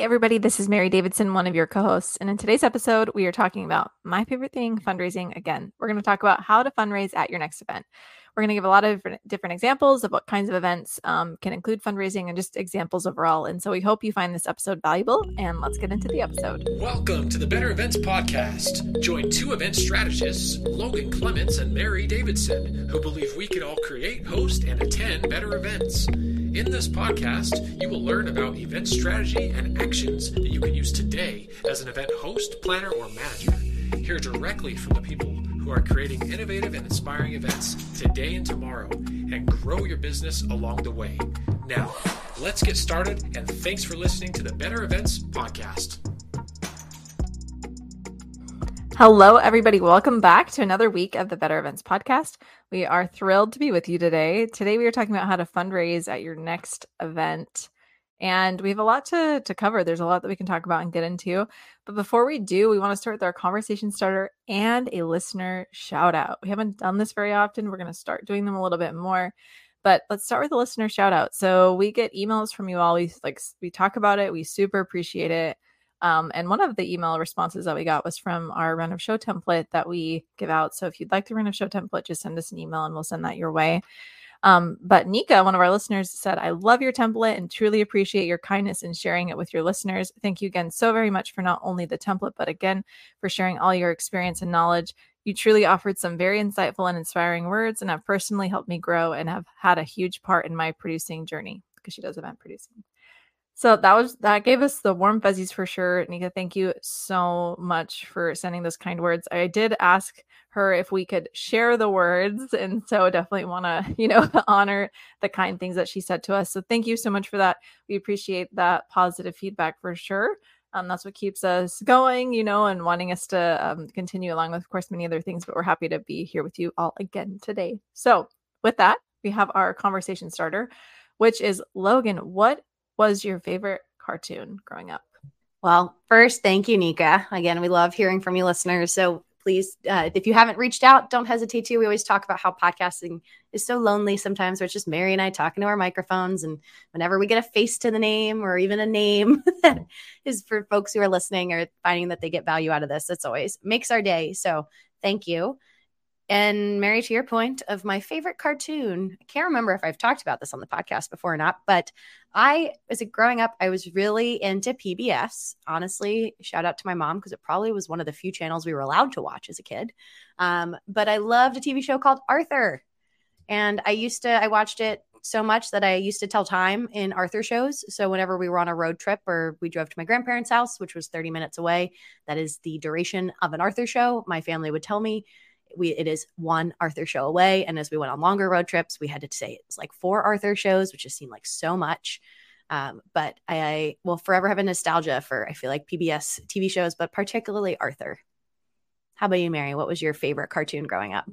everybody. This is Mary Davidson, one of your co hosts. And in today's episode, we are talking about my favorite thing fundraising again. We're going to talk about how to fundraise at your next event. We're going to give a lot of different, examples of what kinds of events um, can include fundraising and just examples overall. And so we hope you find this episode valuable. And let's get into the episode. Welcome to the Better Events Podcast. Join two event strategists, Logan Clements and Mary Davidson, who believe we can all create, host, and attend better events. In this podcast, you will learn about event strategy and actions that you can use today as an event host, planner, or manager. Hear directly from the people who are creating innovative and inspiring events today and tomorrow and grow your business along the way. Now, let's get started, and thanks for listening to the Better Events Podcast. Hello, everybody. Welcome back to another week of the Better Events Podcast. We are thrilled to be with you today. Today, we are talking about how to fundraise at your next event. And we have a lot to, to cover. There's a lot that we can talk about and get into. But before we do, we want to start with our conversation starter and a listener shout out. We haven't done this very often. We're going to start doing them a little bit more. But let's start with a listener shout out. So we get emails from you all. We like we talk about it. We super appreciate it. Um, and one of the email responses that we got was from our run of show template that we give out. So if you'd like the run of show template, just send us an email and we'll send that your way. Um, but Nika, one of our listeners, said, I love your template and truly appreciate your kindness in sharing it with your listeners. Thank you again so very much for not only the template, but again for sharing all your experience and knowledge. You truly offered some very insightful and inspiring words and have personally helped me grow and have had a huge part in my producing journey because she does event producing. So that was that gave us the warm fuzzies for sure. Nika, thank you so much for sending those kind words. I did ask her if we could share the words, and so definitely want to, you know, honor the kind things that she said to us. So thank you so much for that. We appreciate that positive feedback for sure. Um, that's what keeps us going, you know, and wanting us to um, continue along with, of course, many other things. But we're happy to be here with you all again today. So, with that, we have our conversation starter, which is Logan. What was your favorite cartoon growing up? Well, first, thank you, Nika. Again, we love hearing from you listeners. So please, uh, if you haven't reached out, don't hesitate to. We always talk about how podcasting is so lonely sometimes, where it's just Mary and I talking to our microphones. And whenever we get a face to the name or even a name that is for folks who are listening or finding that they get value out of this, it's always makes our day. So thank you. And Mary, to your point of my favorite cartoon, I can't remember if I've talked about this on the podcast before or not, but I, as a growing up, I was really into PBS. Honestly, shout out to my mom because it probably was one of the few channels we were allowed to watch as a kid. Um, but I loved a TV show called Arthur, and I used to I watched it so much that I used to tell time in Arthur shows. So whenever we were on a road trip or we drove to my grandparents' house, which was 30 minutes away, that is the duration of an Arthur show. My family would tell me we it is one Arthur show away. And as we went on longer road trips, we had to say it was like four Arthur shows, which just seemed like so much. Um, but I, I will forever have a nostalgia for I feel like PBS TV shows, but particularly Arthur. How about you, Mary? What was your favorite cartoon growing up?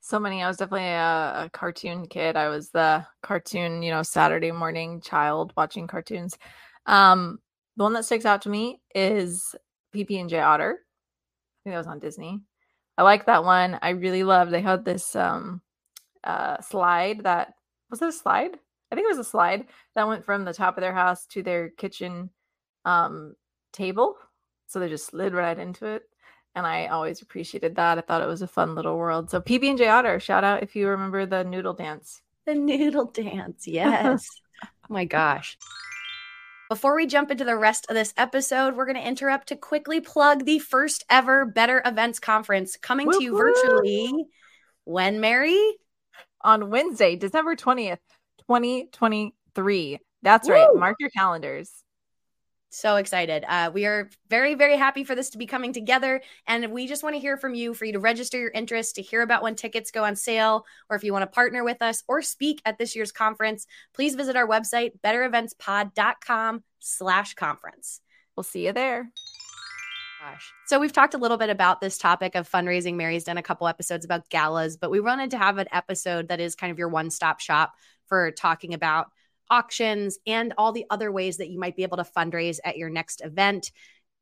So many. I was definitely a, a cartoon kid. I was the cartoon, you know, Saturday morning child watching cartoons. Um, the one that sticks out to me is PB and J Otter. I think that was on Disney. I like that one. I really love. They had this um uh slide that was it a slide? I think it was a slide that went from the top of their house to their kitchen um table. So they just slid right into it. And I always appreciated that. I thought it was a fun little world. So PB and J Otter, shout out if you remember the noodle dance. The noodle dance, yes. oh my gosh. Before we jump into the rest of this episode, we're going to interrupt to quickly plug the first ever Better Events Conference coming Woo-hoo! to you virtually. When, Mary? On Wednesday, December 20th, 2023. That's Woo! right. Mark your calendars. So excited. Uh, we are very, very happy for this to be coming together. And we just want to hear from you for you to register your interest, to hear about when tickets go on sale, or if you want to partner with us or speak at this year's conference, please visit our website, bettereventspod.com slash conference. We'll see you there. Gosh. So we've talked a little bit about this topic of fundraising. Mary's done a couple episodes about galas, but we wanted to have an episode that is kind of your one-stop shop for talking about auctions, and all the other ways that you might be able to fundraise at your next event.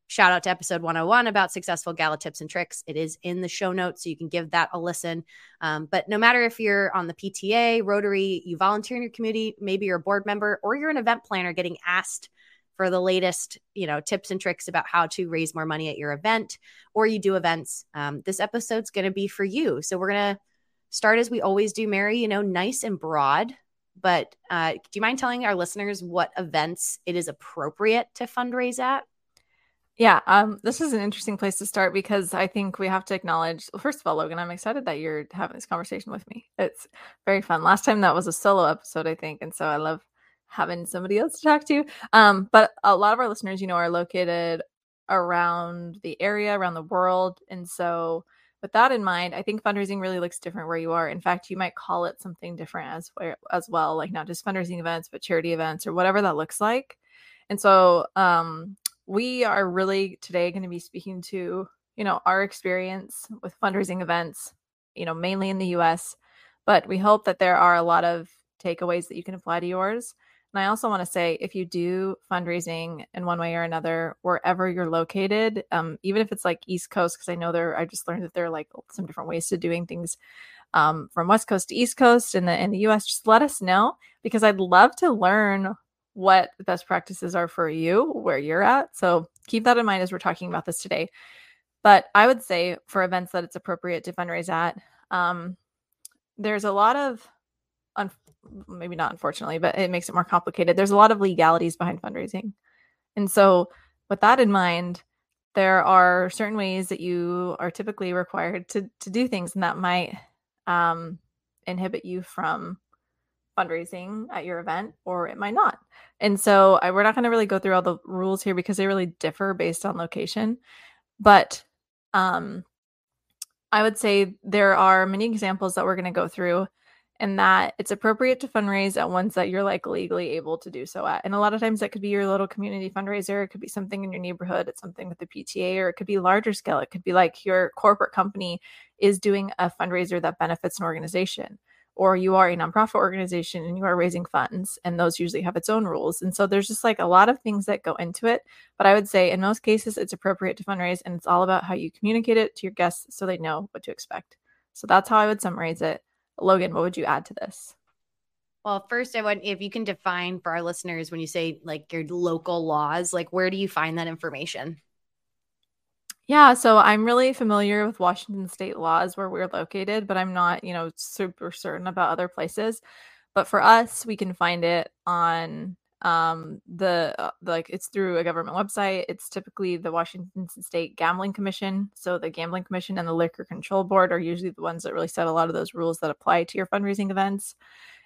Shout out to episode 101 about successful gala tips and tricks. It is in the show notes, so you can give that a listen. Um, but no matter if you're on the PTA, Rotary, you volunteer in your community, maybe you're a board member, or you're an event planner getting asked for the latest, you know, tips and tricks about how to raise more money at your event or you do events, um, this episode's going to be for you. So we're going to start as we always do, Mary, you know, nice and broad. But uh, do you mind telling our listeners what events it is appropriate to fundraise at? Yeah, um, this is an interesting place to start because I think we have to acknowledge. Well, first of all, Logan, I'm excited that you're having this conversation with me. It's very fun. Last time that was a solo episode, I think, and so I love having somebody else to talk to. Um, but a lot of our listeners, you know, are located around the area, around the world, and so with that in mind, I think fundraising really looks different where you are. In fact, you might call it something different as as well, like not just fundraising events, but charity events or whatever that looks like. And so, um, we are really today going to be speaking to, you know, our experience with fundraising events, you know, mainly in the US, but we hope that there are a lot of takeaways that you can apply to yours. And I also want to say if you do fundraising in one way or another, wherever you're located, um, even if it's like East Coast, because I know there, I just learned that there are like some different ways to doing things um, from West Coast to East Coast in the in the US. Just let us know because I'd love to learn what the best practices are for you where you're at. So keep that in mind as we're talking about this today. But I would say for events that it's appropriate to fundraise at, um, there's a lot of, un- maybe not unfortunately, but it makes it more complicated. There's a lot of legalities behind fundraising. And so, with that in mind, there are certain ways that you are typically required to, to do things, and that might um, inhibit you from fundraising at your event or it might not. And so I, we're not going to really go through all the rules here because they really differ based on location. But um, I would say there are many examples that we're going to go through and that it's appropriate to fundraise at ones that you're like legally able to do so at. And a lot of times that could be your little community fundraiser, it could be something in your neighborhood, it's something with the PTA, or it could be larger scale. It could be like your corporate company is doing a fundraiser that benefits an organization or you are a nonprofit organization and you are raising funds and those usually have its own rules and so there's just like a lot of things that go into it but i would say in most cases it's appropriate to fundraise and it's all about how you communicate it to your guests so they know what to expect so that's how i would summarize it logan what would you add to this well, first, I want if you can define for our listeners when you say like your local laws, like where do you find that information? Yeah, so I'm really familiar with Washington state laws where we're located, but I'm not, you know, super certain about other places. But for us, we can find it on um the uh, like it's through a government website. It's typically the Washington State Gambling Commission. So the Gambling Commission and the Liquor Control Board are usually the ones that really set a lot of those rules that apply to your fundraising events.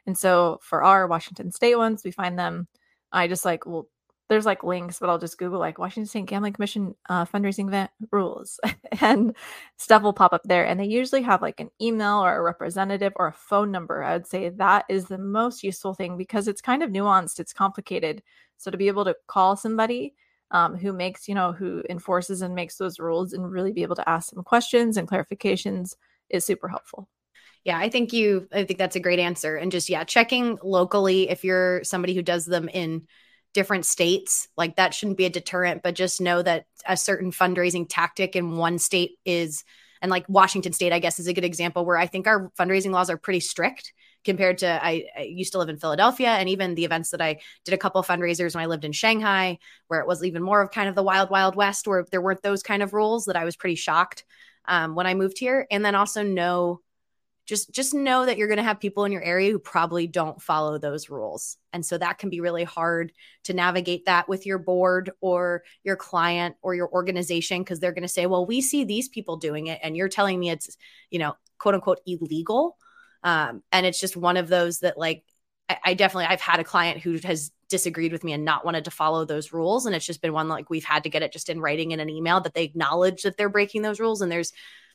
And so for our Washington state ones, we find them I just like will there's like links, but I'll just Google like Washington State Gambling Commission uh, fundraising event rules, and stuff will pop up there. And they usually have like an email or a representative or a phone number. I would say that is the most useful thing because it's kind of nuanced, it's complicated. So to be able to call somebody um, who makes, you know, who enforces and makes those rules and really be able to ask them questions and clarifications is super helpful. Yeah, I think you, I think that's a great answer. And just, yeah, checking locally if you're somebody who does them in different states like that shouldn't be a deterrent but just know that a certain fundraising tactic in one state is and like washington state i guess is a good example where i think our fundraising laws are pretty strict compared to I, I, used to live in Philadelphia and even the events that I did a couple fundraisers when I lived in Shanghai, where it was even more of kind of the wild, wild west, where there weren't those kind of rules that I was pretty shocked um, when I moved here. And then also know just just know that you're going to have people in your area who probably don't follow those rules. And so that can be really hard to navigate that with your board or your client or your organization because they're going to say well we see these people doing it and you're telling me it's you know quote unquote illegal. Um, and it's just one of those that like I, I definitely i've had a client who has disagreed with me and not wanted to follow those rules. And it's just been one like we've had to get it just in writing in an email that they acknowledge that they're breaking those rules and there's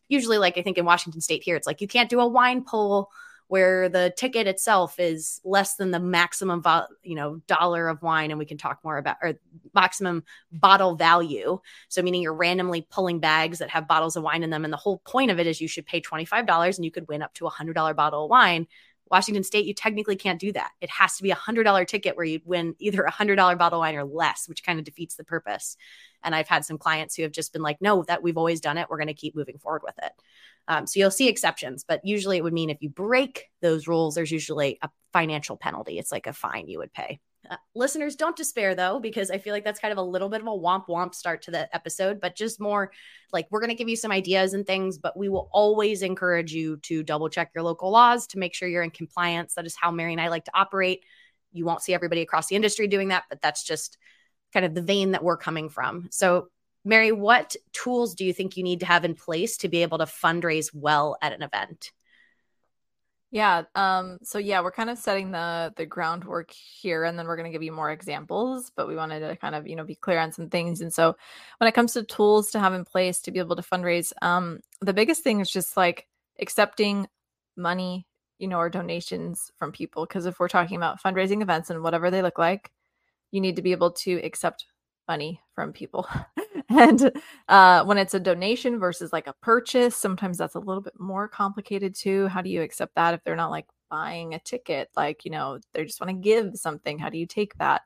usually like I think in Washington state here, it's like you can't do a wine pull where the ticket itself is less than the maximum vo- you know dollar of wine and we can talk more about or maximum bottle value. So meaning you're randomly pulling bags that have bottles of wine in them and the whole point of it is you should pay $25 and you could win up to a $100 bottle of wine Washington State, you technically can't do that. It has to be a hundred dollar ticket where you win either a hundred dollar bottle of wine or less, which kind of defeats the purpose. And I've had some clients who have just been like, no, that we've always done it. We're going to keep moving forward with it. Um, so you'll see exceptions, but usually it would mean if you break those rules, there's usually a financial penalty. It's like a fine you would pay. Uh, listeners, don't despair though, because I feel like that's kind of a little bit of a womp womp start to the episode, but just more like we're going to give you some ideas and things, but we will always encourage you to double check your local laws to make sure you're in compliance. That is how Mary and I like to operate. You won't see everybody across the industry doing that, but that's just kind of the vein that we're coming from. So, Mary, what tools do you think you need to have in place to be able to fundraise well at an event? Yeah. Um, so yeah, we're kind of setting the the groundwork here and then we're gonna give you more examples, but we wanted to kind of, you know, be clear on some things. And so when it comes to tools to have in place to be able to fundraise, um, the biggest thing is just like accepting money, you know, or donations from people. Because if we're talking about fundraising events and whatever they look like, you need to be able to accept money from people. and uh, when it's a donation versus like a purchase, sometimes that's a little bit more complicated too. How do you accept that if they're not like buying a ticket? Like, you know, they just want to give something. How do you take that?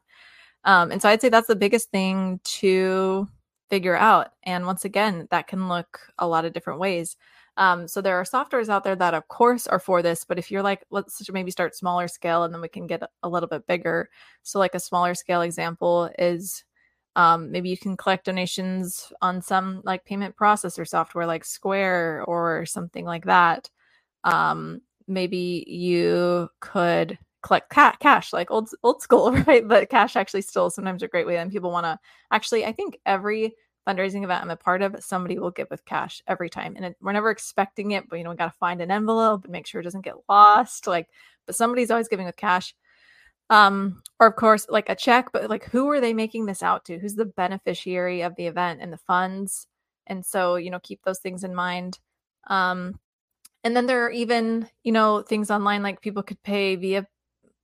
Um, and so I'd say that's the biggest thing to figure out. And once again, that can look a lot of different ways. Um, so there are softwares out there that, of course, are for this. But if you're like, let's maybe start smaller scale and then we can get a little bit bigger. So, like a smaller scale example is um, maybe you can collect donations on some like payment processor software like Square or something like that. Um, maybe you could collect ca- cash like old old school, right? But cash actually still sometimes a great way. And people want to actually, I think every fundraising event I'm a part of, somebody will give with cash every time. And it, we're never expecting it, but you know, we got to find an envelope and make sure it doesn't get lost. Like, but somebody's always giving with cash um or of course like a check but like who are they making this out to? Who's the beneficiary of the event and the funds? And so you know keep those things in mind. Um and then there are even you know things online like people could pay via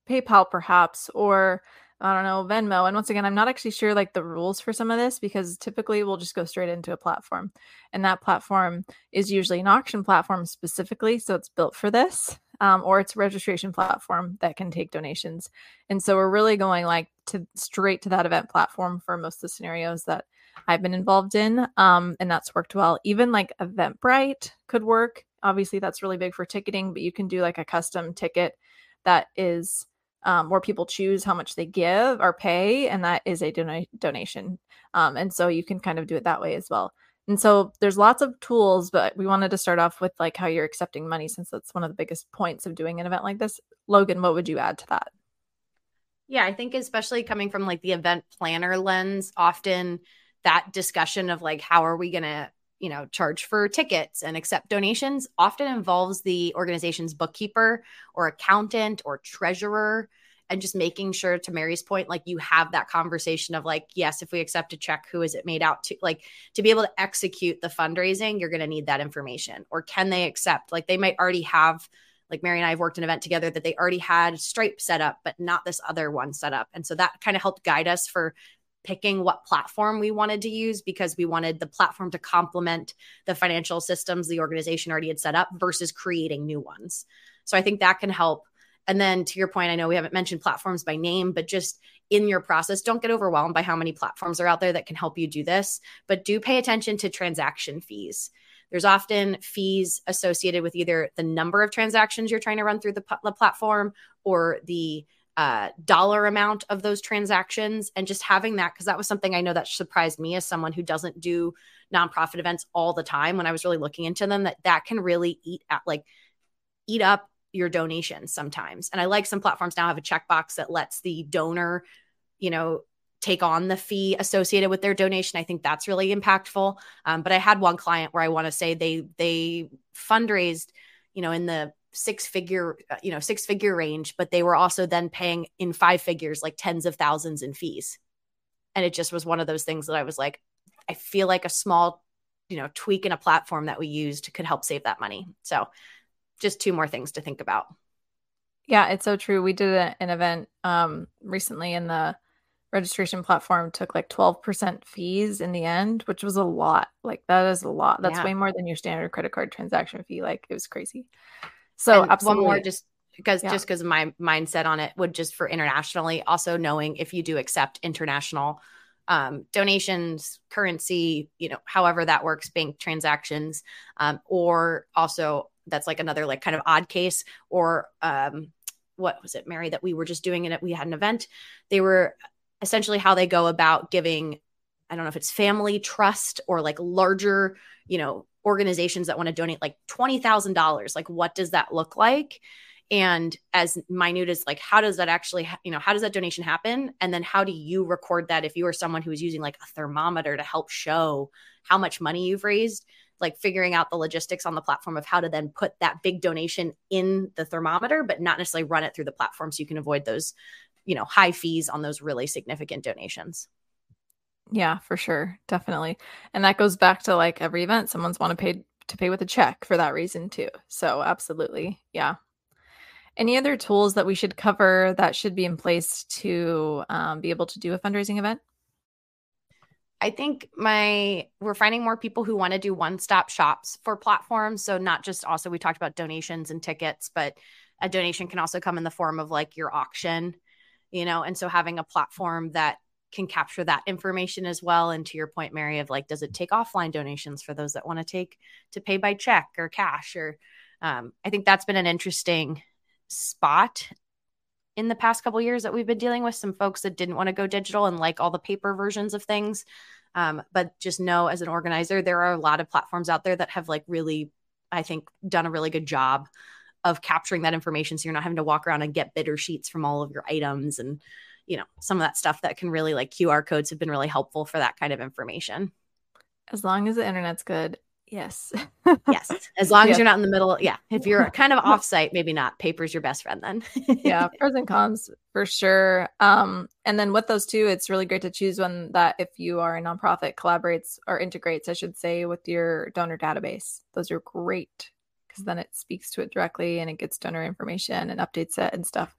paypal perhaps or I don't know, Venmo. And once again, I'm not actually sure like the rules for some of this because typically we'll just go straight into a platform. And that platform is usually an auction platform specifically. So it's built for this um, or it's a registration platform that can take donations. And so we're really going like to straight to that event platform for most of the scenarios that I've been involved in. Um, and that's worked well. Even like Eventbrite could work. Obviously, that's really big for ticketing, but you can do like a custom ticket that is um, where people choose how much they give or pay, and that is a don- donation. Um, and so you can kind of do it that way as well. And so there's lots of tools, but we wanted to start off with like how you're accepting money since that's one of the biggest points of doing an event like this. Logan, what would you add to that? Yeah, I think especially coming from like the event planner lens, often that discussion of like how are we going to, you know, charge for tickets and accept donations often involves the organization's bookkeeper or accountant or treasurer and just making sure to Mary's point, like you have that conversation of like, yes, if we accept a check, who is it made out to? Like to be able to execute the fundraising, you're going to need that information. Or can they accept? Like they might already have, like Mary and I have worked an event together that they already had Stripe set up, but not this other one set up. And so that kind of helped guide us for picking what platform we wanted to use because we wanted the platform to complement the financial systems the organization already had set up versus creating new ones. So I think that can help and then to your point, I know we haven't mentioned platforms by name, but just in your process, don't get overwhelmed by how many platforms are out there that can help you do this, but do pay attention to transaction fees. There's often fees associated with either the number of transactions you're trying to run through the, the platform or the uh, dollar amount of those transactions and just having that because that was something i know that surprised me as someone who doesn't do nonprofit events all the time when i was really looking into them that that can really eat at like eat up your donations sometimes. And I like some platforms now have a checkbox that lets the donor, you know, take on the fee associated with their donation. I think that's really impactful. Um, but I had one client where I want to say they they fundraised, you know, in the six figure, uh, you know, six figure range, but they were also then paying in five figures, like tens of thousands in fees. And it just was one of those things that I was like, I feel like a small, you know, tweak in a platform that we used could help save that money. So just two more things to think about. Yeah, it's so true. We did a, an event um, recently, and the registration platform took like 12% fees in the end, which was a lot. Like, that is a lot. That's yeah. way more than your standard credit card transaction fee. Like, it was crazy. So, and absolutely. One more, just because yeah. just because my mindset on it would just for internationally, also knowing if you do accept international um, donations, currency, you know, however that works, bank transactions, um, or also that's like another like kind of odd case or um what was it, Mary, that we were just doing it. We had an event. They were essentially how they go about giving, I don't know if it's family trust or like larger, you know, organizations that want to donate like $20,000. Like, what does that look like? and as minute as like how does that actually you know how does that donation happen and then how do you record that if you are someone who is using like a thermometer to help show how much money you've raised like figuring out the logistics on the platform of how to then put that big donation in the thermometer, but not necessarily run it through the platform so you can avoid those, you know, high fees on those really significant donations. Yeah, for sure. Definitely. And that goes back to like every event, someone's want to pay to pay with a check for that reason too. So absolutely. Yeah. Any other tools that we should cover that should be in place to um, be able to do a fundraising event? I think my we're finding more people who want to do one-stop shops for platforms. So not just also we talked about donations and tickets, but a donation can also come in the form of like your auction, you know, and so having a platform that can capture that information as well. And to your point, Mary, of like, does it take offline donations for those that want to take to pay by check or cash? Or um, I think that's been an interesting spot in the past couple years that we've been dealing with some folks that didn't want to go digital and like all the paper versions of things. Um, but just know as an organizer, there are a lot of platforms out there that have like really, I think, done a really good job of capturing that information. So you're not having to walk around and get bidder sheets from all of your items and, you know, some of that stuff that can really like QR codes have been really helpful for that kind of information. As long as the internet's good, Yes. yes. As long as you're not in the middle. Yeah. If you're kind of offsite, maybe not. Paper's your best friend then. yeah. Pros and cons for sure. Um, and then with those two, it's really great to choose one that if you are a nonprofit collaborates or integrates, I should say, with your donor database. Those are great because then it speaks to it directly and it gets donor information and updates it and stuff,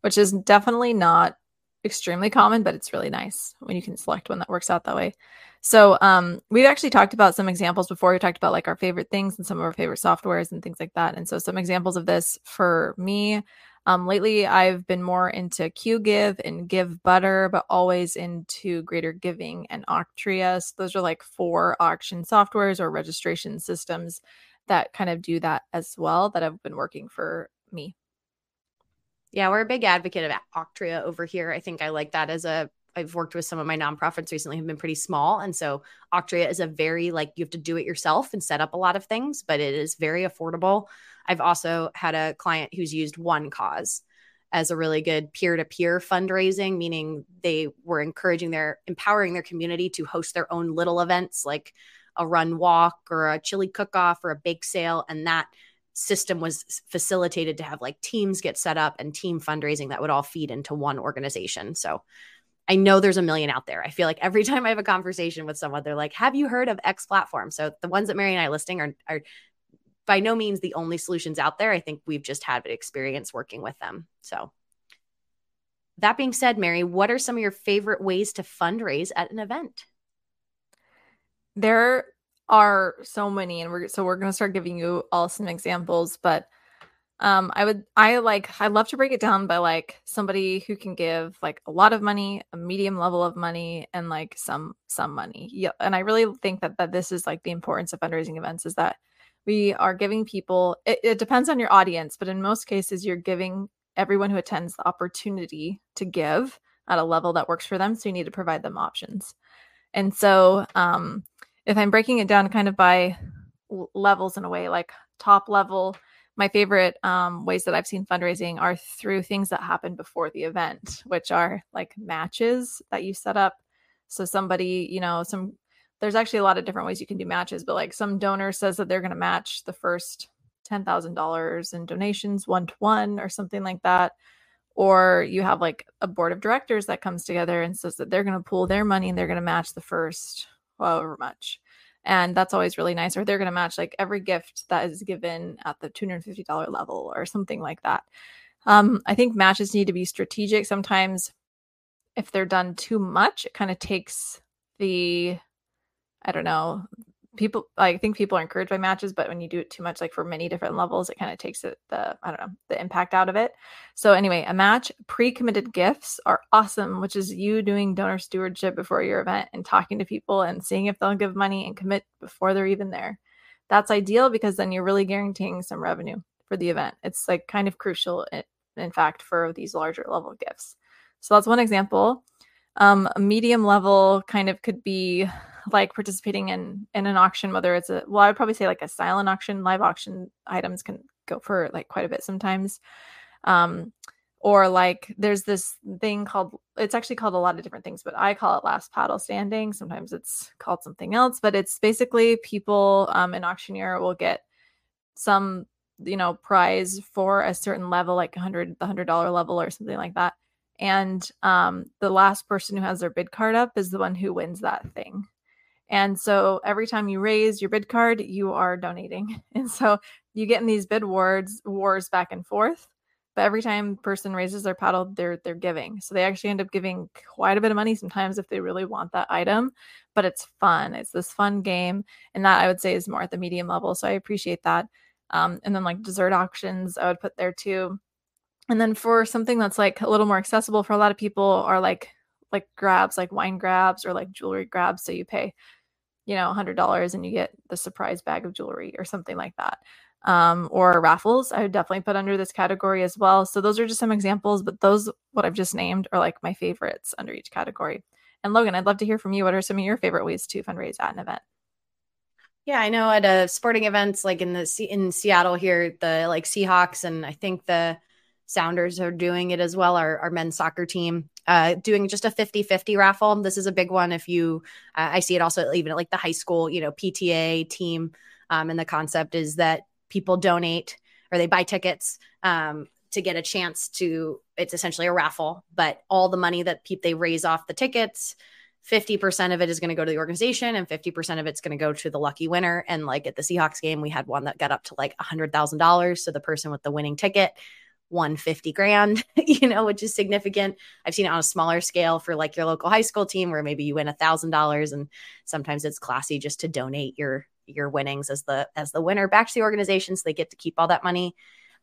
which is definitely not extremely common, but it's really nice when you can select one that works out that way. So um, we've actually talked about some examples before. We talked about like our favorite things and some of our favorite softwares and things like that. And so some examples of this for me. Um, lately, I've been more into Qgiv and Givebutter, but always into Greater Giving and Auctria. So those are like four auction softwares or registration systems that kind of do that as well that have been working for me. Yeah, we're a big advocate of Auctria over here. I think I like that as a I've worked with some of my nonprofits recently have been pretty small. And so Auctria is a very like you have to do it yourself and set up a lot of things, but it is very affordable. I've also had a client who's used OneCause as a really good peer-to-peer fundraising, meaning they were encouraging their empowering their community to host their own little events like a run walk or a chili cook-off or a bake sale. And that system was facilitated to have like teams get set up and team fundraising that would all feed into one organization. So I know there's a million out there. I feel like every time I have a conversation with someone, they're like, Have you heard of X platform? So the ones that Mary and I listing are, are by no means the only solutions out there. I think we've just had experience working with them. So that being said, Mary, what are some of your favorite ways to fundraise at an event? There are so many, and we're so we're going to start giving you all some examples. But um, I would I like I love to break it down by like somebody who can give like a lot of money, a medium level of money, and like some some money. Yeah, and I really think that that this is like the importance of fundraising events is that we are giving people. It, it depends on your audience, but in most cases, you're giving everyone who attends the opportunity to give at a level that works for them. So you need to provide them options. And so, um, if I'm breaking it down kind of by levels in a way, like top level, my favorite um, ways that I've seen fundraising are through things that happen before the event, which are like matches that you set up. So somebody, you know, some there's actually a lot of different ways you can do matches, but like some donor says that they're going to match the first ten thousand dollars in donations one to one or something like that. Or you have like a board of directors that comes together and says that they're going to pool their money and they're going to match the first however much. And that's always really nice. Or they're going to match like every gift that is given at the $250 level or something like that. Um, I think matches need to be strategic. Sometimes, if they're done too much, it kind of takes the, I don't know, people i think people are encouraged by matches but when you do it too much like for many different levels it kind of takes it the i don't know the impact out of it so anyway a match pre-committed gifts are awesome which is you doing donor stewardship before your event and talking to people and seeing if they'll give money and commit before they're even there that's ideal because then you're really guaranteeing some revenue for the event it's like kind of crucial in fact, for these larger level gifts. So that's one example. Um, a medium level kind of could be like participating in in an auction, whether it's a well, I would probably say like a silent auction, live auction items can go for like quite a bit sometimes. Um, or like there's this thing called it's actually called a lot of different things but i call it last paddle standing. Sometimes it's called something else but it's basically people um an auctioneer will get some you know prize for a certain level like 100 the 100 dollar level or something like that. And um the last person who has their bid card up is the one who wins that thing and so every time you raise your bid card you are donating. And so you get in these bid wars wars back and forth but every time person raises their paddle they're they're giving. So they actually end up giving quite a bit of money sometimes if they really want that item but it's fun. It's this fun game and that i would say is more at the medium level. So i appreciate that. Um, and then like dessert auctions i would put there too. And then for something that's like a little more accessible for a lot of people are like like grabs like wine grabs or like jewelry grabs so you pay you know $100 and you get the surprise bag of jewelry or something like that um, or raffles, I would definitely put under this category as well. So those are just some examples, but those what I've just named are like my favorites under each category. And Logan, I'd love to hear from you. What are some of your favorite ways to fundraise at an event? Yeah, I know at a sporting events like in the in Seattle here, the like Seahawks and I think the Sounders are doing it as well. Our, our men's soccer team uh, doing just a 50 50 raffle. This is a big one. If you, uh, I see it also even at like the high school, you know, PTA team. Um, and the concept is that people donate or they buy tickets um, to get a chance to it's essentially a raffle but all the money that pe- they raise off the tickets 50% of it is going to go to the organization and 50% of it's going to go to the lucky winner and like at the Seahawks game we had one that got up to like $100,000 so the person with the winning ticket won 50 grand you know which is significant i've seen it on a smaller scale for like your local high school team where maybe you win a thousand dollars and sometimes it's classy just to donate your your winnings as the as the winner back to the organization so they get to keep all that money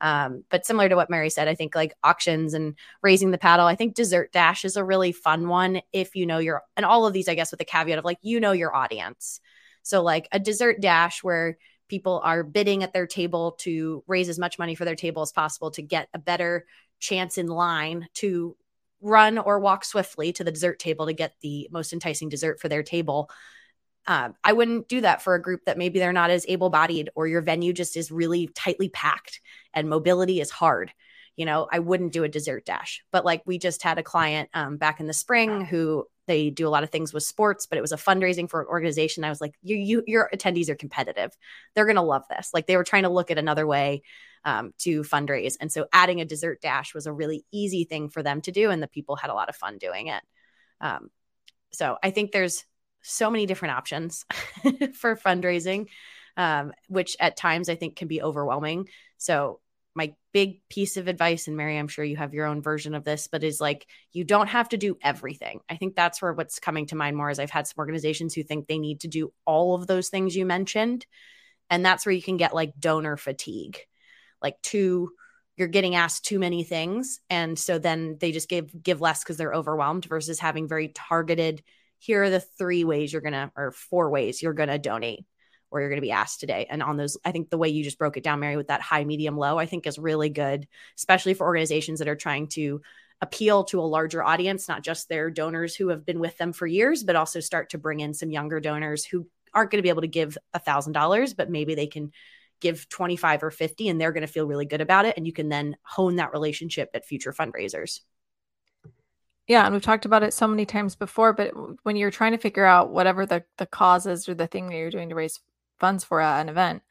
um, but similar to what Mary said, I think like auctions and raising the paddle, I think Dessert Dash is a really fun one if you know your, and all of these, I guess, with the caveat of like, you know, your audience. So, like a Dessert Dash where people are bidding at their table to raise as much money for their table as possible to get a better chance in line to run or walk swiftly to the dessert table to get the most enticing dessert for their table. Um, I wouldn't do that for a group that maybe they're not as able bodied or your venue just is really tightly packed and mobility is hard. You know, I wouldn't do a dessert dash. But like we just had a client um, back in the spring who they do a lot of things with sports, but it was a fundraising for an organization. I was like, you, you your attendees are competitive. They're going to love this. Like they were trying to look at another way um, to fundraise. And so adding a dessert dash was a really easy thing for them to do. And the people had a lot of fun doing it. Um, so I think there's so many different options for fundraising, um, which at times I think can be overwhelming. So, my big piece of advice, and Mary, I'm sure you have your own version of this, but is like you don't have to do everything. I think that's where what's coming to mind more is I've had some organizations who think they need to do all of those things you mentioned. And that's where you can get like donor fatigue, like too you're getting asked too many things and so then they just give give less because they're overwhelmed versus having very targeted here are the three ways you're to, or four ways you're to donate or you're going to be asked today. And on those, I think the way you just broke it down, Mary, with that high, medium, low, I think is really good, especially for organizations that are trying to appeal to a larger audience, not just their donors who have been with them for years, but also start to bring in some younger donors who aren't going to be able to give a thousand dollars, but maybe they can give 25 or 50 and they're going to feel really good about it. And you can then hone that relationship at future fundraisers. Yeah, and we've talked about it so many times before, but when you're trying to figure out whatever the the cause is or the thing that you're doing to raise funds for an event,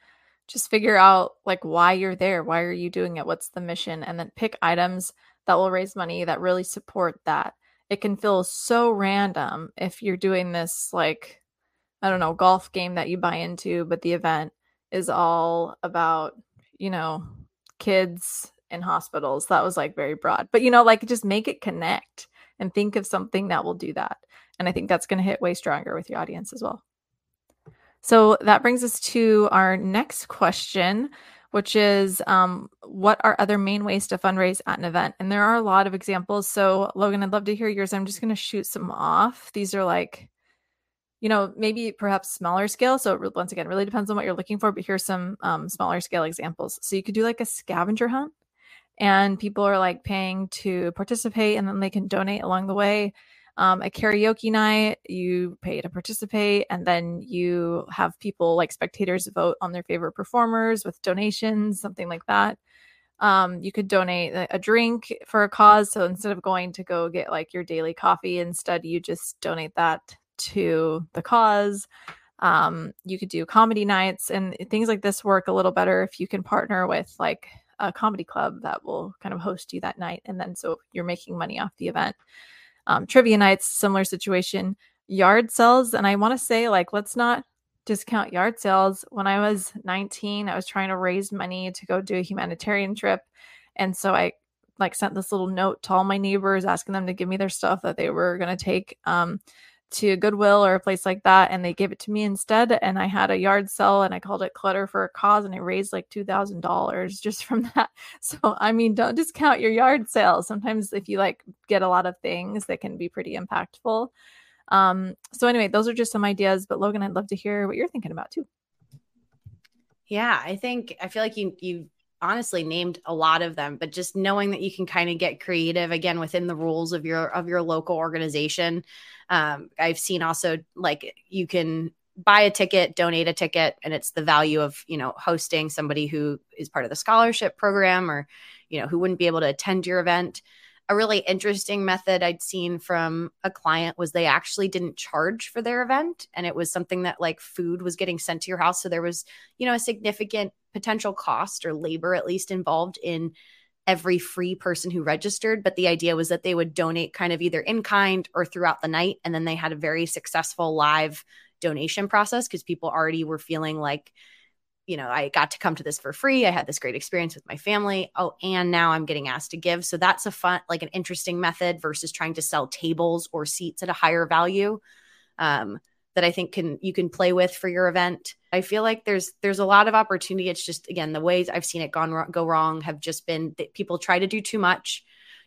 just figure out like why you're there, why are you doing it, what's the mission, and then pick items that will raise money that really support that. It can feel so random if you're doing this like I don't know, golf game that you buy into, but the event is all about, you know, kids in hospitals. That was like very broad. But you know, like just make it connect and think of something that will do that. And I think that's going to hit way stronger with your audience as well. So that brings us to our next question, which is um, what are other main ways to fundraise at an event? And there are a lot of examples. So, Logan, I'd love to hear yours. I'm just going to shoot some off. These are like, you know, maybe perhaps smaller scale. So, it, once again, really depends on what you're looking for, but here's some um, smaller scale examples. So, you could do like a scavenger hunt and people are like paying to participate and then they can donate along the way. Um, a karaoke night, you pay to participate, and then you have people like spectators vote on their favorite performers with donations, something like that. Um, you could donate a drink for a cause. So instead of going to go get like your daily coffee, instead you just donate that to the cause. Um, you could do comedy nights and things like this work a little better if you can partner with like a comedy club that will kind of host you that night. And then so you're making money off the event. Um, trivia nights, similar situation. Yard sales, and I want to say, like, let's not discount yard sales. When I was 19, I was trying to raise money to go do a humanitarian trip. And so I like sent this little note to all my neighbors asking them to give me their stuff that they were going to take. Um, to Goodwill or a place like that, and they gave it to me instead. And I had a yard sale, and I called it Clutter for a Cause, and I raised like two thousand dollars just from that. So I mean, don't discount your yard sale. Sometimes if you like get a lot of things, that can be pretty impactful. Um, so anyway, those are just some ideas. But Logan, I'd love to hear what you're thinking about too. Yeah, I think I feel like you you honestly named a lot of them but just knowing that you can kind of get creative again within the rules of your of your local organization um, I've seen also like you can buy a ticket, donate a ticket, and it's the value of, you know, hosting somebody who is part of the scholarship program or, you know, who wouldn't be able to attend your event. A really interesting method I'd seen from a client was they actually didn't charge for their event. And it was something that like food was getting sent to your house. So there was, you know, a significant potential cost or labor at least involved in every free person who registered, but the idea was that they would donate kind of either in kind or throughout the night. And then they had a very successful live donation process because people already were feeling like, you know, I got to come to this for free. I had this great experience with my family. Oh, and now I'm getting asked to give. So that's a fun, like an interesting method versus trying to sell tables or seats at a higher value. Um, that I think can you can play with for your event. I feel like there's there's a lot of opportunity. It's just again the ways I've seen it gone go wrong have just been that people try to do too much,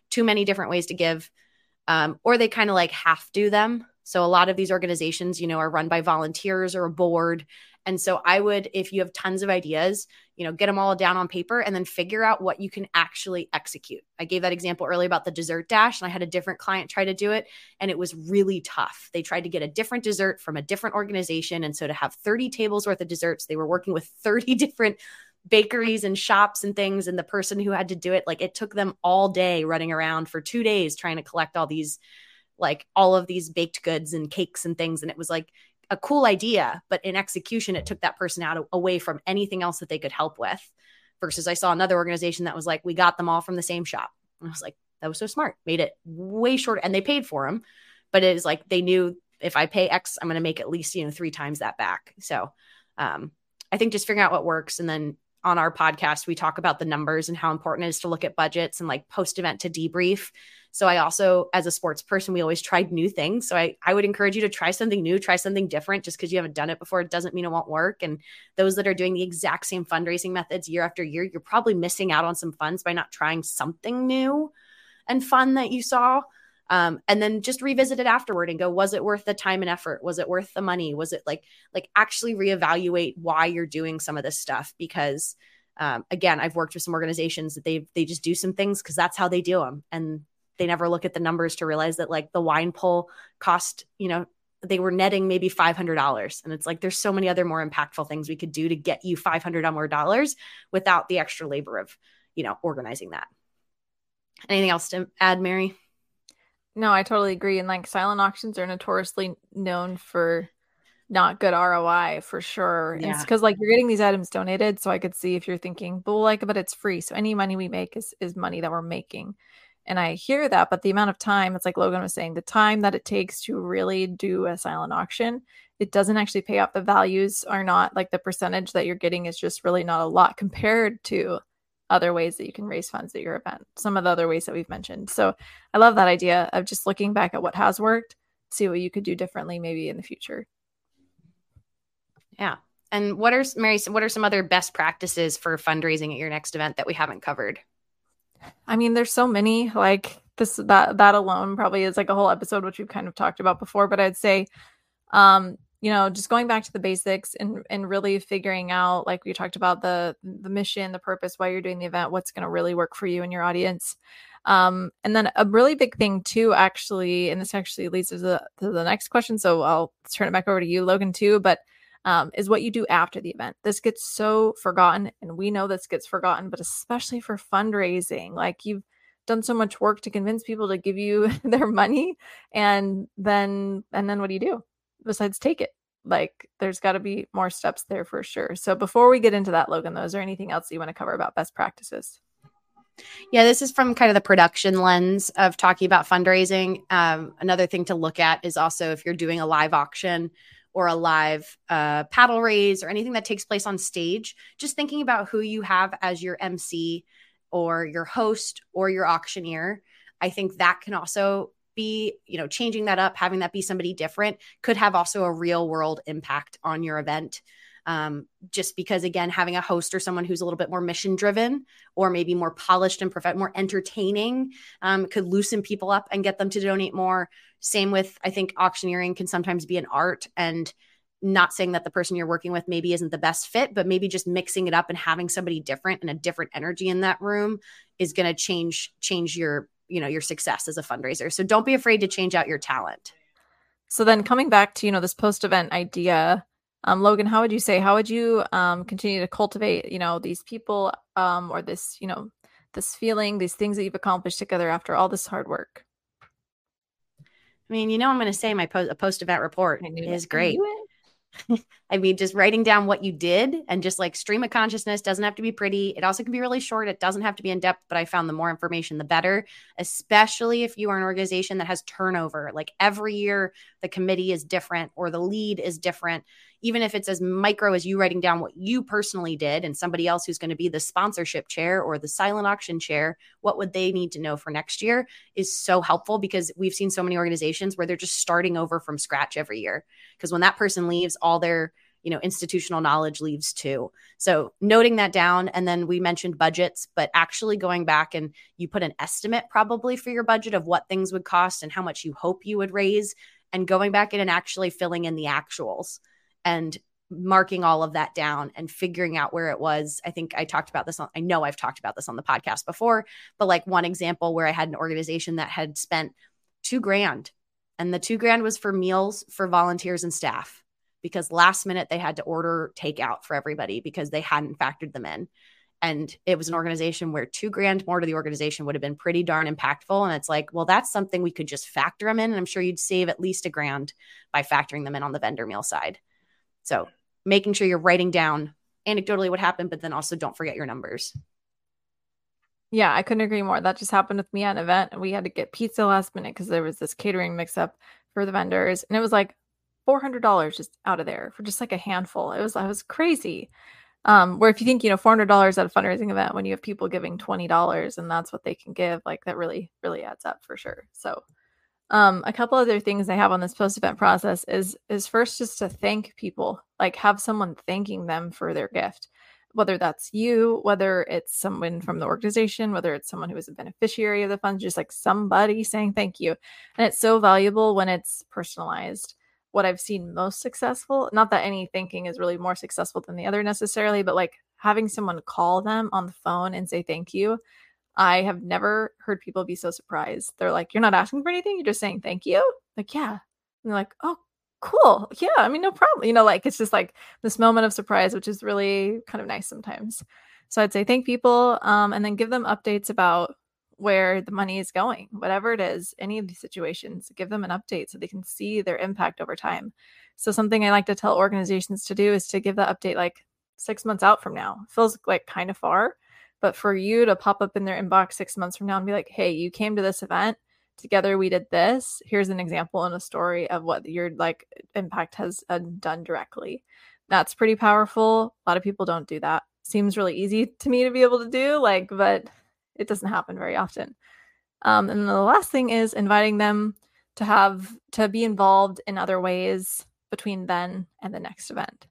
too many different ways to give, um, or they kind of like half do them. So a lot of these organizations, you know, are run by volunteers or a board, and so I would, if you have tons of ideas, you know, get them all down on paper and then figure out what you can actually execute. I gave that example earlier about the dessert dash, and I had a different client try to do it, and it was really tough. They tried to get a different dessert from a different organization. And so to have 30 tables worth of desserts, they were working with 30 different bakeries and shops and things. And the person who had to do it, like it took them all day running around for two days trying to collect all these like all of these baked goods and cakes and things and it was like a cool idea, but in execution, it took that person out away from anything else that they could help with. Versus, I saw another organization that was like, we got them all from the same shop. And I was like, that was so smart. Made it way shorter, and they paid for them, but it is like they knew if I pay X, I'm going to make at least you know three times that back. So, um, I think just figuring out what works, and then on our podcast, we talk about the numbers and how important it is to look at budgets and like post event to debrief so I also, as a sports person, we always tried new things. So I, I would encourage you to try something new, try something different. Just because you haven't done it before, it doesn't mean it won't work. And those that are doing the exact same fundraising methods year after year, you're probably missing out on some funds by not trying something new and fun that you saw. Um, and then just revisit it afterward and go was it worth the time and effort was it worth the money was it like like actually reevaluate why you're doing some of this stuff because um, again i've worked with some organizations that they they just do some things because that's how they do them and they never look at the numbers to realize that like the wine pull cost, you know, they were netting maybe $500. And it's like, there's so many other more impactful things we could do to get you 500 more dollars without the extra labor of, you know, organizing that. Anything else to add, Mary? No, I totally agree. And like silent auctions are notoriously known for not good ROI for sure. Yeah. It's because like you're getting these items donated. So I could see if you're thinking, but like, but it's free. So any money we make is is money that we're making. And I hear that, but the amount of time, it's like Logan was saying, the time that it takes to really do a silent auction, it doesn't actually pay off. The values are not like the percentage that you're getting is just really not a lot compared to other ways that you can raise funds at your event, some of the other ways that we've mentioned. So I love that idea of just looking back at what has worked, see what you could do differently maybe in the future. Yeah. And what are Mary? What are some other best practices for fundraising at your next event that we haven't covered? I mean, there's so many like this that that alone probably is like a whole episode which we've kind of talked about before, but I'd say um you know, just going back to the basics and and really figuring out, like we talked about the the mission, the purpose, why you're doing the event, what's going to really work for you and your audience. Um, and then a really big thing too, actually, and this actually leads to the to the next question. So I'll turn it back over to you, Logan, too. But um, is what you do after the event. This gets so forgotten, and we know this gets forgotten, but especially for fundraising, like you've done so much work to convince people to give you their money, and then and then what do you do besides take it? Like there's got to be more steps there for sure. So before we get into that, Logan, though, is there anything else you want to cover about best practices? Yeah, this is from kind of the production lens of talking about fundraising. Um, another thing to look at is also if you're doing a live auction or a live uh, paddle raise or anything that takes place on stage, just thinking about who you have as your MC or your host or your auctioneer. I think that can also be, you know, changing that up, having that be somebody different could have also a real world impact on your event. Um, just because, again, having a host or someone who's a little bit more mission driven or maybe more polished and perfect, more entertaining um, could loosen people up and get them to donate more. Same with, I think, auctioneering can sometimes be an art and not saying that the person you're working with maybe isn't the best fit, but maybe just mixing it up and having somebody different and a different energy in that room is going to change change your you know your success as a fundraiser. So don't be afraid to change out your talent. So then coming back to you know this post event idea, um, Logan, how would you say how would you um, continue to cultivate you know these people um, or this you know this feeling, these things that you've accomplished together after all this hard work? I mean, you know, I'm going to say my post, post event report is great. I mean, just writing down what you did and just like stream of consciousness doesn't have to be pretty. It also can be really short. It doesn't have to be in depth, but I found the more information, the better, especially if you are an organization that has turnover. Like every year, the committee is different or the lead is different even if it's as micro as you writing down what you personally did and somebody else who's going to be the sponsorship chair or the silent auction chair, what would they need to know for next year is so helpful because we've seen so many organizations where they're just starting over from scratch every year. Because when that person leaves, all their you know institutional knowledge leaves too so noting that down and then we mentioned budgets but actually going back and you put an estimate probably for your budget of what things would cost and how much you hope you would raise and going back in and actually filling in the actuals and marking all of that down and figuring out where it was. I think I talked about this on, I know I've talked about this on the podcast before, but like one example where I had an organization that had spent two grand and the two grand was for meals for volunteers and staff because last minute they had to order takeout for everybody because they hadn't factored them in. And it was an organization where two grand more to the organization would have been pretty darn impactful. And it's like, well, that's something we could just factor them in. And I'm sure you'd save at least a grand by factoring them in on the vendor meal side. So making sure you're writing down anecdotally what happened, but then also don't forget your numbers. Yeah, I couldn't agree more. That just happened with me at an event, and we had to get pizza last minute because there was this catering mix up for the vendors, and it was like four hundred dollars just out of there for just like a handful. It was I was crazy. Um, where if you think you know four hundred dollars at a fundraising event when you have people giving twenty dollars and that's what they can give, like that really really adds up for sure. So um, a couple other things I have on this post event process is is first just to thank people, like have someone thanking them for their gift, whether that's you, whether it's someone from the organization, whether it's someone who is a beneficiary of the funds, just like somebody saying thank you. And it's so valuable when it's personalized. What I've seen most successful, not that any thinking is really more successful than the other necessarily, but like having someone call them on the phone and say thank you I have never heard people be so surprised. They're like, You're not asking for anything, you're just saying thank you. Like, yeah. And they're like, Oh, cool. Yeah, I mean, no problem. You know, like it's just like this moment of surprise, which is really kind of nice sometimes. So I'd say thank people um, and then give them updates about where the money is going, whatever it is, any of these situations, give them an update so they can see their impact over time. So something I like to tell organizations to do is to give that update like six months out from now. Feels like kind of far, but for you to pop up in their inbox six months from now and be like, hey, you came to this event. Together we did this. Here's an example and a story of what your like impact has uh, done directly. That's pretty powerful. A lot of people don't do that. Seems really easy to me to be able to do like but it doesn't happen very often. Um, and the last thing is inviting them to have to be involved in other ways between then and the next event.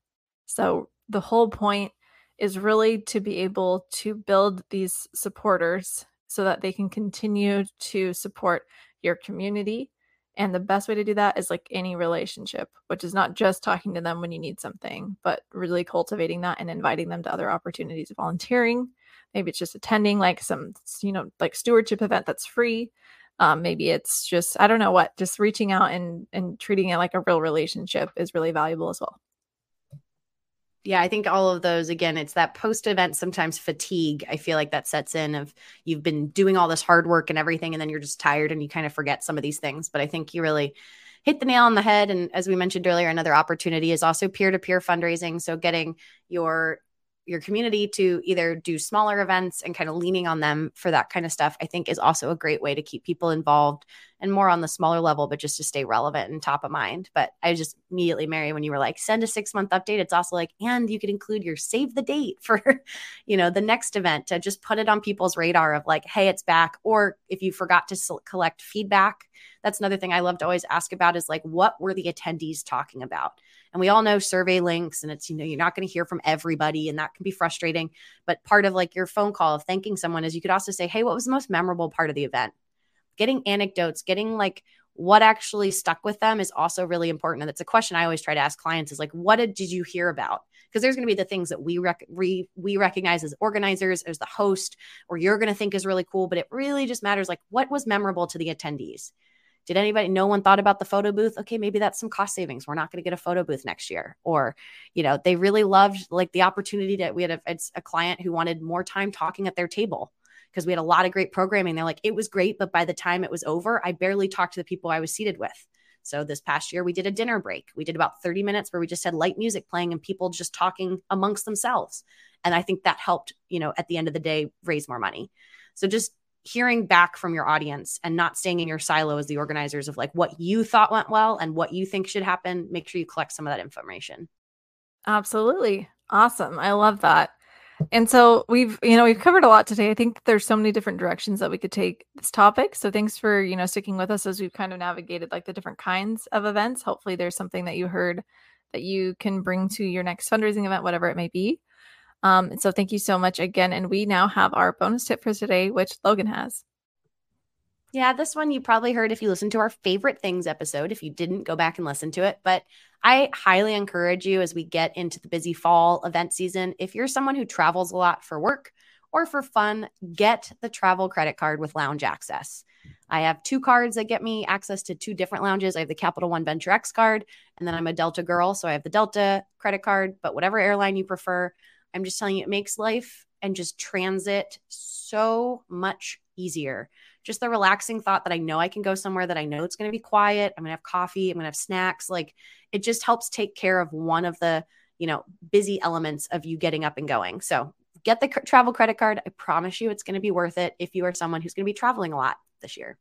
So the whole point is really to be able to build these supporters so that they can continue to support your community. And the best way to do that is like any relationship, which is not just talking to them when you need something, but really cultivating that and inviting them to other opportunities of volunteering. Maybe it's just attending like some, you know, like stewardship event that's free. Um, maybe it's just, I don't know what, just reaching out and, and treating it like a real relationship is really valuable as well yeah, I think all of those again, it's that post event sometimes fatigue. I feel like that sets in of you've been doing all this hard work and everything, and then you're just tired and you kind of forget some of these things. But I think you really hit the nail on the head. And as we mentioned earlier, another opportunity is also peer to peer fundraising. So getting your your community to either do smaller events and kind of leaning on them for that kind of stuff, I think is also a great way to keep people involved and more on the smaller level, but just to stay relevant and top of mind. But I just immediately, Mary, when you were like, send a six month update, it's also like, and you could include your save the date for, you know, the next event to just put it on people's radar of like, hey, it's back. Or if you forgot to collect feedback, that's another thing I love to always ask about is like, what were the attendees talking about? And we all know survey links, and it's, you know, you're not going to hear from everybody, and that can be frustrating. But part of like your phone call of thanking someone is you could also say, hey, what was the most memorable part of the event? getting anecdotes, getting like what actually stuck with them is also really important. And it's a question I always try to ask clients is like, what did, did you hear about? Because there's going to be the things that we, rec- we, we recognize as organizers, as the host, or you're going to think is really cool, but it really just matters like what was memorable to the attendees. Did anybody, no one thought about the photo booth? Okay, maybe that's some cost savings. We're not going to get a photo booth next year. Or, you know, they really loved like the opportunity that we had a, a client who wanted more time talking at their table because we had a lot of great programming. They're like, it was great, but by the time it was over, I barely talked to the people I was seated with. So this past year, we did a dinner break. We did about 30 minutes where we just had light music playing and people just talking amongst themselves. And I think that helped, you know, at the end of the day, raise more money. So just hearing back from your audience and not staying in your silo as the organizers of like what you thought went well and what you think should happen, make sure you collect some of that information. Absolutely. Awesome. I love that. And so we've, you know, we've covered a lot today. I think there's so many different directions that we could take this topic. So thanks for, you know, sticking with us as we've kind of navigated like the different kinds of events. Hopefully there's something that you heard that you can bring to your next fundraising event, whatever it may be. Um, so thank you so much again. And we now have our bonus tip for today, which Logan has. Yeah, this one you probably heard if you listened to our favorite things episode. If you didn't, go back and listen to it. But I highly encourage you as we get into the busy fall event season, if you're someone who travels a lot for work or for fun, get the travel credit card with lounge access. I have two cards that get me access to two different lounges. I have the Capital One Venture X card, and then I'm a Delta girl. So I have the Delta credit card, but whatever airline you prefer, I'm just telling you, it makes life and just transit so much easier. Just the relaxing thought that I know I can go somewhere that I know it's going to be quiet. I'm going to have coffee. I'm going to have snacks. Like it just helps take care of one of the, you know, busy elements of you getting up and going. So get the travel credit card. I promise you it's going to be worth it if you are someone who's going to be traveling a lot this year.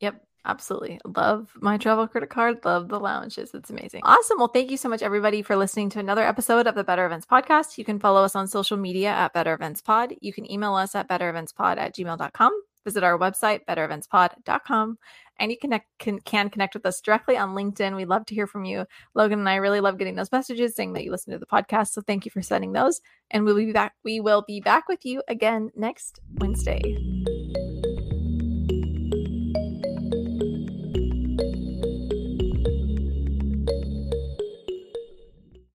Yep. Absolutely. Love my travel credit card. Love the lounges. It's amazing. Awesome. Well, thank you so much, everybody, for listening to another episode of the Better Events Podcast. You can follow us on social media at Better Events Pod. You can email us at bettereventspod at gmail.com. Visit our website, bettereventspod.com. And you connect, can, can connect with us directly on LinkedIn. We'd love to hear from you. Logan and I really love getting those messages saying that you listen to the podcast. So thank you for sending those. And we'll be back. We will be back with you again next Wednesday.